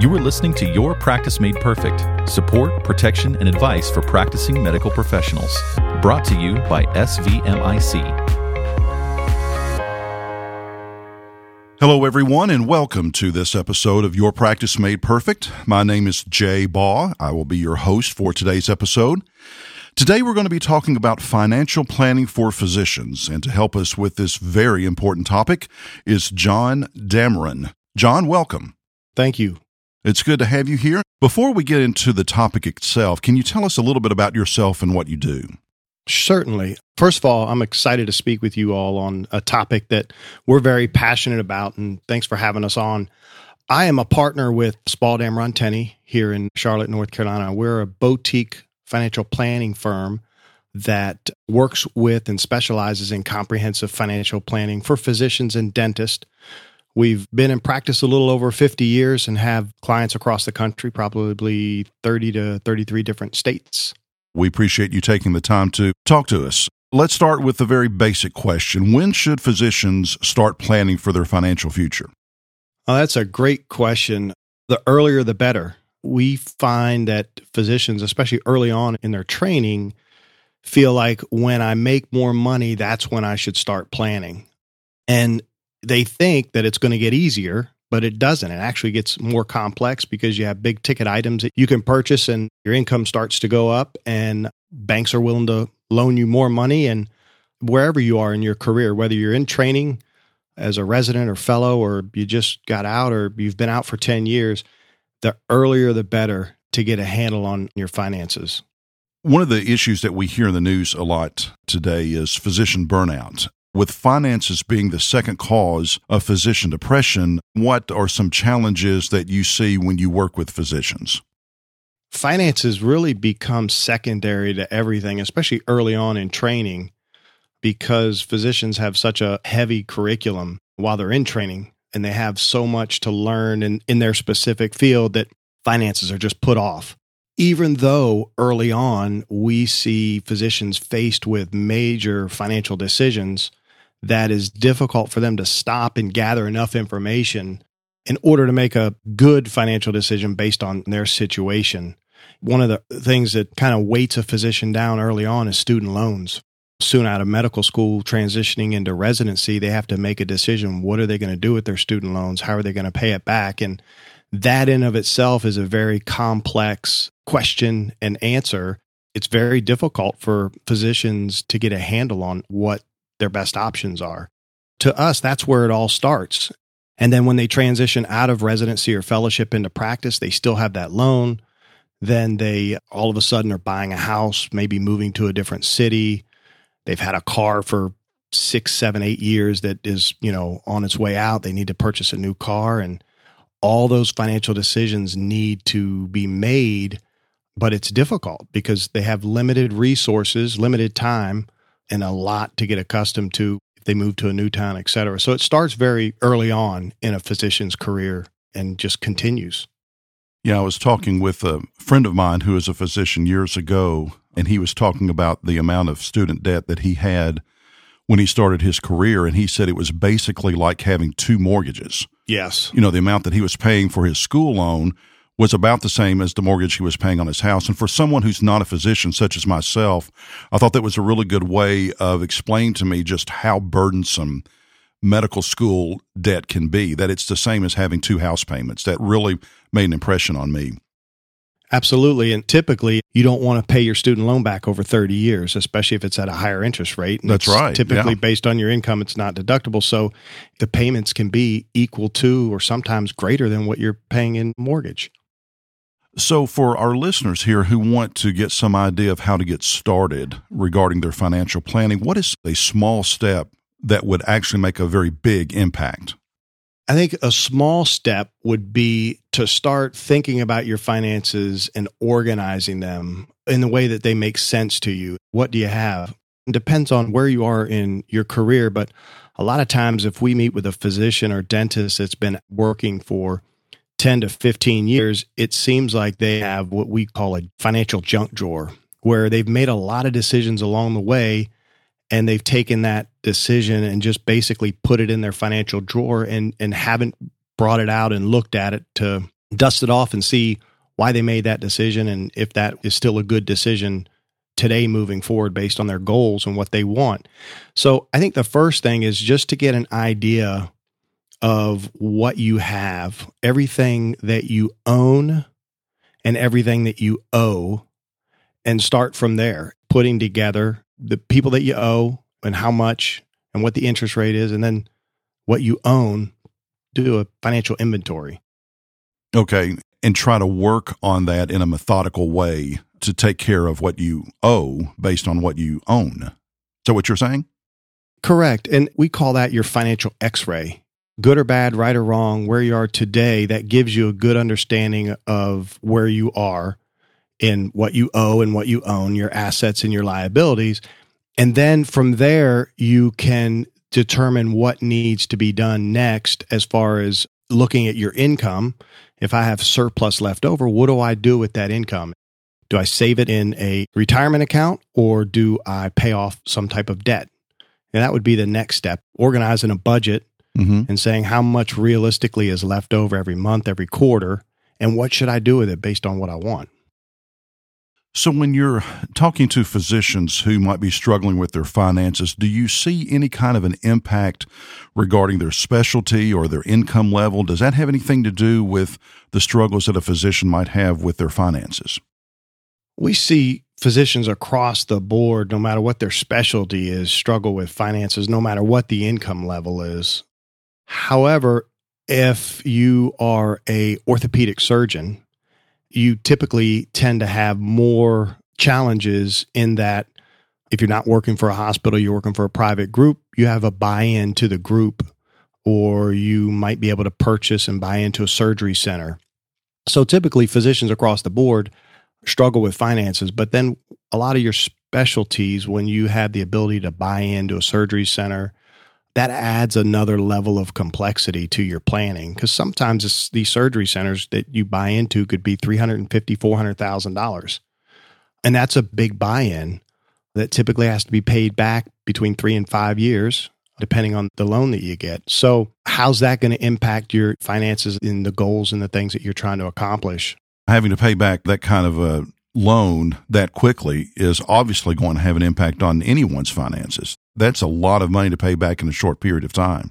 You are listening to Your Practice Made Perfect support, protection, and advice for practicing medical professionals. Brought to you by SVMIC. Hello, everyone, and welcome to this episode of Your Practice Made Perfect. My name is Jay Baugh. I will be your host for today's episode. Today, we're going to be talking about financial planning for physicians, and to help us with this very important topic is John Dameron. John, welcome. Thank you. It's good to have you here. Before we get into the topic itself, can you tell us a little bit about yourself and what you do? Certainly. First of all, I'm excited to speak with you all on a topic that we're very passionate about, and thanks for having us on. I am a partner with Spalding Dameron Tenney here in Charlotte, North Carolina. We're a boutique financial planning firm that works with and specializes in comprehensive financial planning for physicians and dentists We've been in practice a little over 50 years and have clients across the country, probably 30 to 33 different states. We appreciate you taking the time to talk to us. Let's start with the very basic question When should physicians start planning for their financial future? Oh, that's a great question. The earlier, the better. We find that physicians, especially early on in their training, feel like when I make more money, that's when I should start planning. And they think that it's going to get easier, but it doesn't. It actually gets more complex because you have big ticket items that you can purchase and your income starts to go up and banks are willing to loan you more money and wherever you are in your career, whether you're in training as a resident or fellow or you just got out or you've been out for 10 years, the earlier the better to get a handle on your finances. One of the issues that we hear in the news a lot today is physician burnout. With finances being the second cause of physician depression, what are some challenges that you see when you work with physicians? Finances really become secondary to everything, especially early on in training, because physicians have such a heavy curriculum while they're in training and they have so much to learn in, in their specific field that finances are just put off even though early on we see physicians faced with major financial decisions that is difficult for them to stop and gather enough information in order to make a good financial decision based on their situation. One of the things that kind of weights a physician down early on is student loans. Soon out of medical school, transitioning into residency, they have to make a decision. What are they going to do with their student loans? How are they going to pay it back? And that in of itself is a very complex question and answer. It's very difficult for physicians to get a handle on what their best options are. To us, that's where it all starts. And then when they transition out of residency or fellowship into practice, they still have that loan. Then they all of a sudden are buying a house, maybe moving to a different city. They've had a car for six, seven, eight years that is, you know, on its way out. They need to purchase a new car. And all those financial decisions need to be made, but it's difficult because they have limited resources, limited time and a lot to get accustomed to if they move to a new town, et cetera. So it starts very early on in a physician's career and just continues. Yeah, I was talking with a friend of mine who is a physician years ago, and he was talking about the amount of student debt that he had when he started his career. And he said it was basically like having two mortgages. Yes. You know, the amount that he was paying for his school loan was about the same as the mortgage he was paying on his house. And for someone who's not a physician, such as myself, I thought that was a really good way of explaining to me just how burdensome medical school debt can be, that it's the same as having two house payments. That really made an impression on me. Absolutely. And typically, you don't want to pay your student loan back over 30 years, especially if it's at a higher interest rate. And That's right. Typically, yeah. based on your income, it's not deductible. So the payments can be equal to or sometimes greater than what you're paying in mortgage. So, for our listeners here who want to get some idea of how to get started regarding their financial planning, what is a small step that would actually make a very big impact? I think a small step would be to start thinking about your finances and organizing them in the way that they make sense to you. What do you have? It depends on where you are in your career, but a lot of times if we meet with a physician or dentist that's been working for 10 to 15 years, it seems like they have what we call a financial junk drawer, where they've made a lot of decisions along the way and they've taken that decision and just basically put it in their financial drawer and, and haven't brought it out and looked at it to dust it off and see why they made that decision and if that is still a good decision today moving forward based on their goals and what they want. So I think the first thing is just to get an idea of what you have, everything that you own and everything that you owe, and start from there, putting together the people that you owe and how much and what the interest rate is, and then what you own, do a financial inventory. Okay. And try to work on that in a methodical way to take care of what you owe based on what you own. So, what you're saying? Correct. And we call that your financial x ray. Good or bad, right or wrong, where you are today, that gives you a good understanding of where you are in what you owe and what you own, your assets and your liabilities. And then from there, you can determine what needs to be done next as far as looking at your income. If I have surplus left over, what do I do with that income? Do I save it in a retirement account or do I pay off some type of debt? And that would be the next step organizing a budget mm-hmm. and saying how much realistically is left over every month, every quarter, and what should I do with it based on what I want. So, when you're talking to physicians who might be struggling with their finances, do you see any kind of an impact regarding their specialty or their income level? Does that have anything to do with the struggles that a physician might have with their finances? We see physicians across the board, no matter what their specialty is, struggle with finances, no matter what the income level is. However, if you are a orthopedic surgeon, you typically tend to have more challenges in that if you're not working for a hospital, you're working for a private group, you have a buy-in to the group or you might be able to purchase and buy into a surgery center. So typically physicians across the board struggle with finances, but then a lot of your specialties when you have the ability to buy into a surgery center that adds another level of complexity to your planning because sometimes these surgery centers that you buy into could be $350,000, $400,000. And that's a big buy in that typically has to be paid back between three and five years, depending on the loan that you get. So, how's that going to impact your finances in the goals and the things that you're trying to accomplish? Having to pay back that kind of a loan that quickly is obviously going to have an impact on anyone's finances. That's a lot of money to pay back in a short period of time.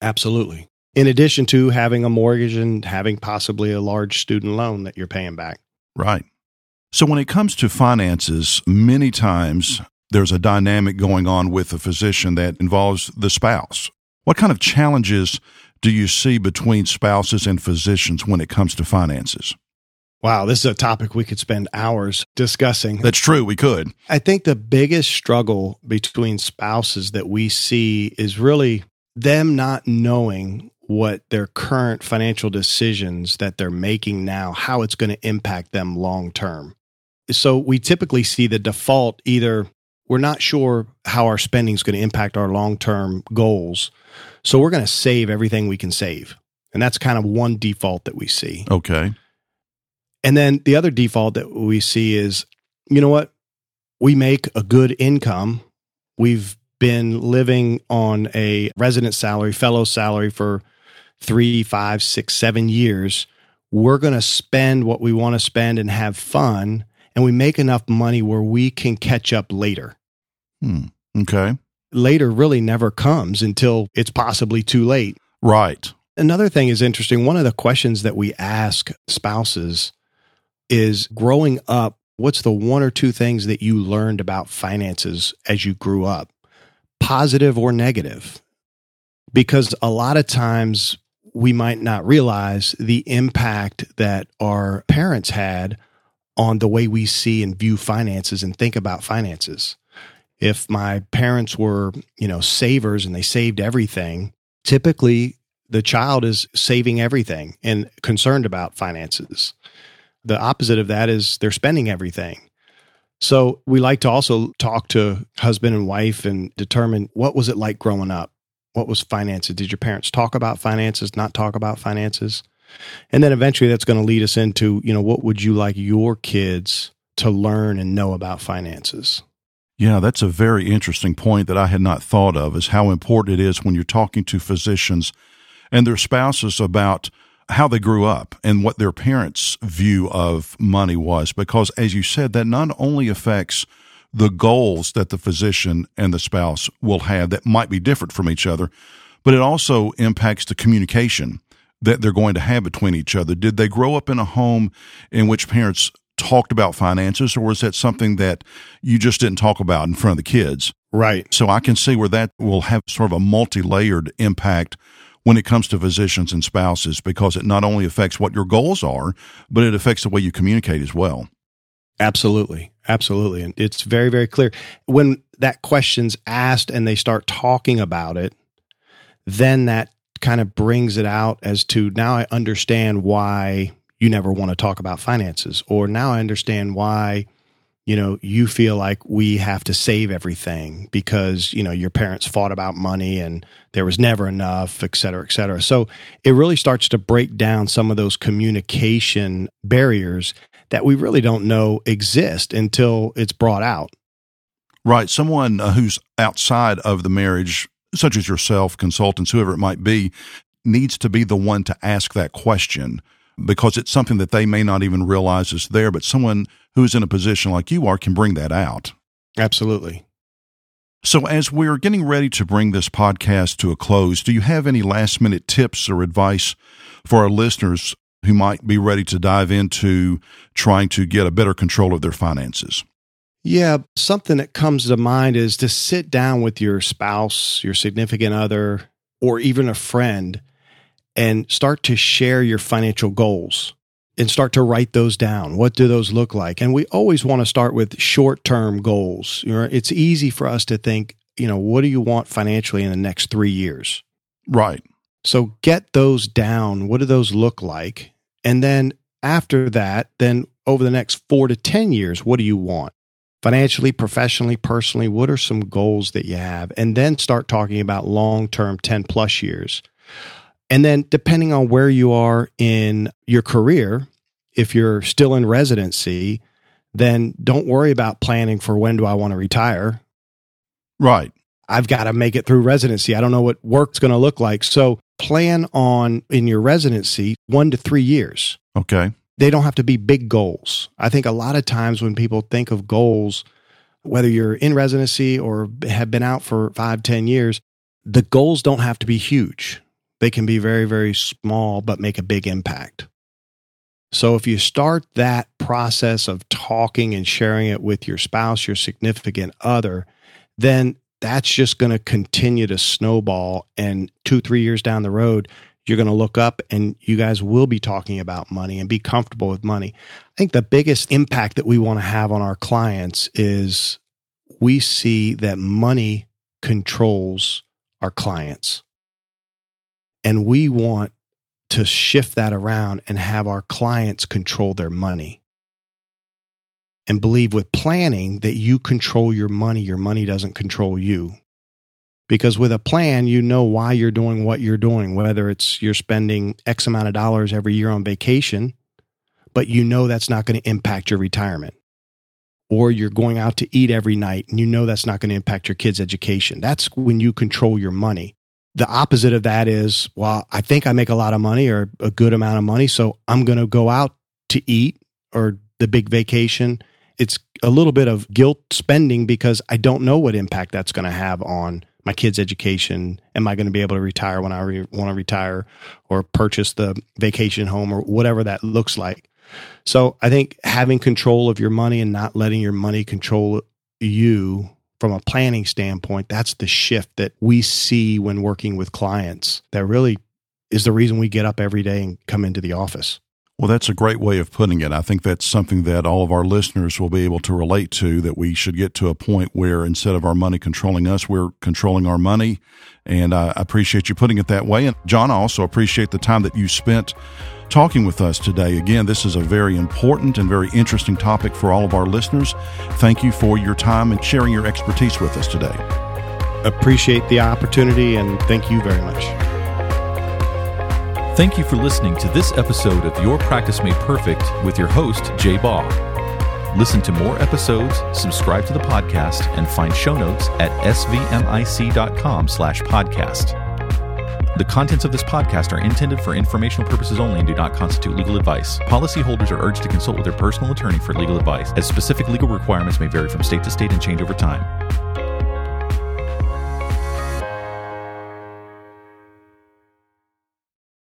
Absolutely. In addition to having a mortgage and having possibly a large student loan that you're paying back. Right. So, when it comes to finances, many times there's a dynamic going on with a physician that involves the spouse. What kind of challenges do you see between spouses and physicians when it comes to finances? Wow, this is a topic we could spend hours discussing. That's true, we could. I think the biggest struggle between spouses that we see is really them not knowing what their current financial decisions that they're making now, how it's going to impact them long term. So we typically see the default either we're not sure how our spending is going to impact our long term goals. So we're going to save everything we can save. And that's kind of one default that we see. Okay. And then the other default that we see is, you know what? We make a good income. We've been living on a resident salary, fellow salary for three, five, six, seven years. We're going to spend what we want to spend and have fun. And we make enough money where we can catch up later. Hmm. Okay. Later really never comes until it's possibly too late. Right. Another thing is interesting. One of the questions that we ask spouses is growing up, what's the one or two things that you learned about finances as you grew up, positive or negative? Because a lot of times we might not realize the impact that our parents had on the way we see and view finances and think about finances. If my parents were, you know, savers and they saved everything, typically the child is saving everything and concerned about finances. The opposite of that is they're spending everything. So we like to also talk to husband and wife and determine what was it like growing up? What was finances? Did your parents talk about finances, not talk about finances? And then eventually that's going to lead us into, you know, what would you like your kids to learn and know about finances? Yeah, that's a very interesting point that I had not thought of is how important it is when you're talking to physicians and their spouses about how they grew up and what their parents' view of money was. Because, as you said, that not only affects the goals that the physician and the spouse will have that might be different from each other, but it also impacts the communication that they're going to have between each other. Did they grow up in a home in which parents talked about finances, or was that something that you just didn't talk about in front of the kids? Right. So I can see where that will have sort of a multi layered impact when it comes to physicians and spouses because it not only affects what your goals are, but it affects the way you communicate as well. Absolutely. Absolutely. And it's very, very clear. When that question's asked and they start talking about it, then that kind of brings it out as to now I understand why you never want to talk about finances, or now I understand why you know you feel like we have to save everything because you know your parents fought about money and there was never enough et cetera et cetera. So it really starts to break down some of those communication barriers that we really don't know exist until it's brought out. Right. Someone uh, who's outside of the marriage such as yourself consultants whoever it might be needs to be the one to ask that question because it's something that they may not even realize is there but someone who's in a position like you are can bring that out. Absolutely. So, as we're getting ready to bring this podcast to a close, do you have any last minute tips or advice for our listeners who might be ready to dive into trying to get a better control of their finances? Yeah, something that comes to mind is to sit down with your spouse, your significant other, or even a friend and start to share your financial goals and start to write those down. What do those look like? And we always want to start with short term goals. You know, it's easy for us to think, you know, what do you want financially in the next three years? Right. So get those down. What do those look like? And then after that, then over the next four to 10 years, what do you want? Financially, professionally, personally, what are some goals that you have? And then start talking about long term 10 plus years. And then, depending on where you are in your career, if you're still in residency, then don't worry about planning for when do I want to retire. Right. I've got to make it through residency. I don't know what work's going to look like. So plan on in your residency one to three years. Okay. They don't have to be big goals. I think a lot of times when people think of goals, whether you're in residency or have been out for five, ten years, the goals don't have to be huge. They can be very, very small, but make a big impact. So if you start that process of talking and sharing it with your spouse, your significant other, then that's just going to continue to snowball. And two, three years down the road, you're going to look up and you guys will be talking about money and be comfortable with money. I think the biggest impact that we want to have on our clients is we see that money controls our clients. And we want to shift that around and have our clients control their money. And believe with planning that you control your money, your money doesn't control you. Because with a plan, you know why you're doing what you're doing, whether it's you're spending X amount of dollars every year on vacation, but you know that's not going to impact your retirement. Or you're going out to eat every night and you know that's not going to impact your kids' education. That's when you control your money. The opposite of that is, well, I think I make a lot of money or a good amount of money, so I'm going to go out to eat or the big vacation. It's a little bit of guilt spending because I don't know what impact that's going to have on my kids' education. Am I going to be able to retire when I re- want to retire or purchase the vacation home or whatever that looks like? So I think having control of your money and not letting your money control you from a planning standpoint, that's the shift that we see when working with clients that really is the reason we get up every day and come into the office. Well, that's a great way of putting it. I think that's something that all of our listeners will be able to relate to that we should get to a point where instead of our money controlling us, we're controlling our money. And I appreciate you putting it that way. And John, I also appreciate the time that you spent talking with us today. Again, this is a very important and very interesting topic for all of our listeners. Thank you for your time and sharing your expertise with us today. Appreciate the opportunity and thank you very much. Thank you for listening to this episode of Your Practice Made Perfect with your host, Jay Baugh. Listen to more episodes, subscribe to the podcast, and find show notes at svmic.com slash podcast. The contents of this podcast are intended for informational purposes only and do not constitute legal advice. Policyholders are urged to consult with their personal attorney for legal advice, as specific legal requirements may vary from state to state and change over time.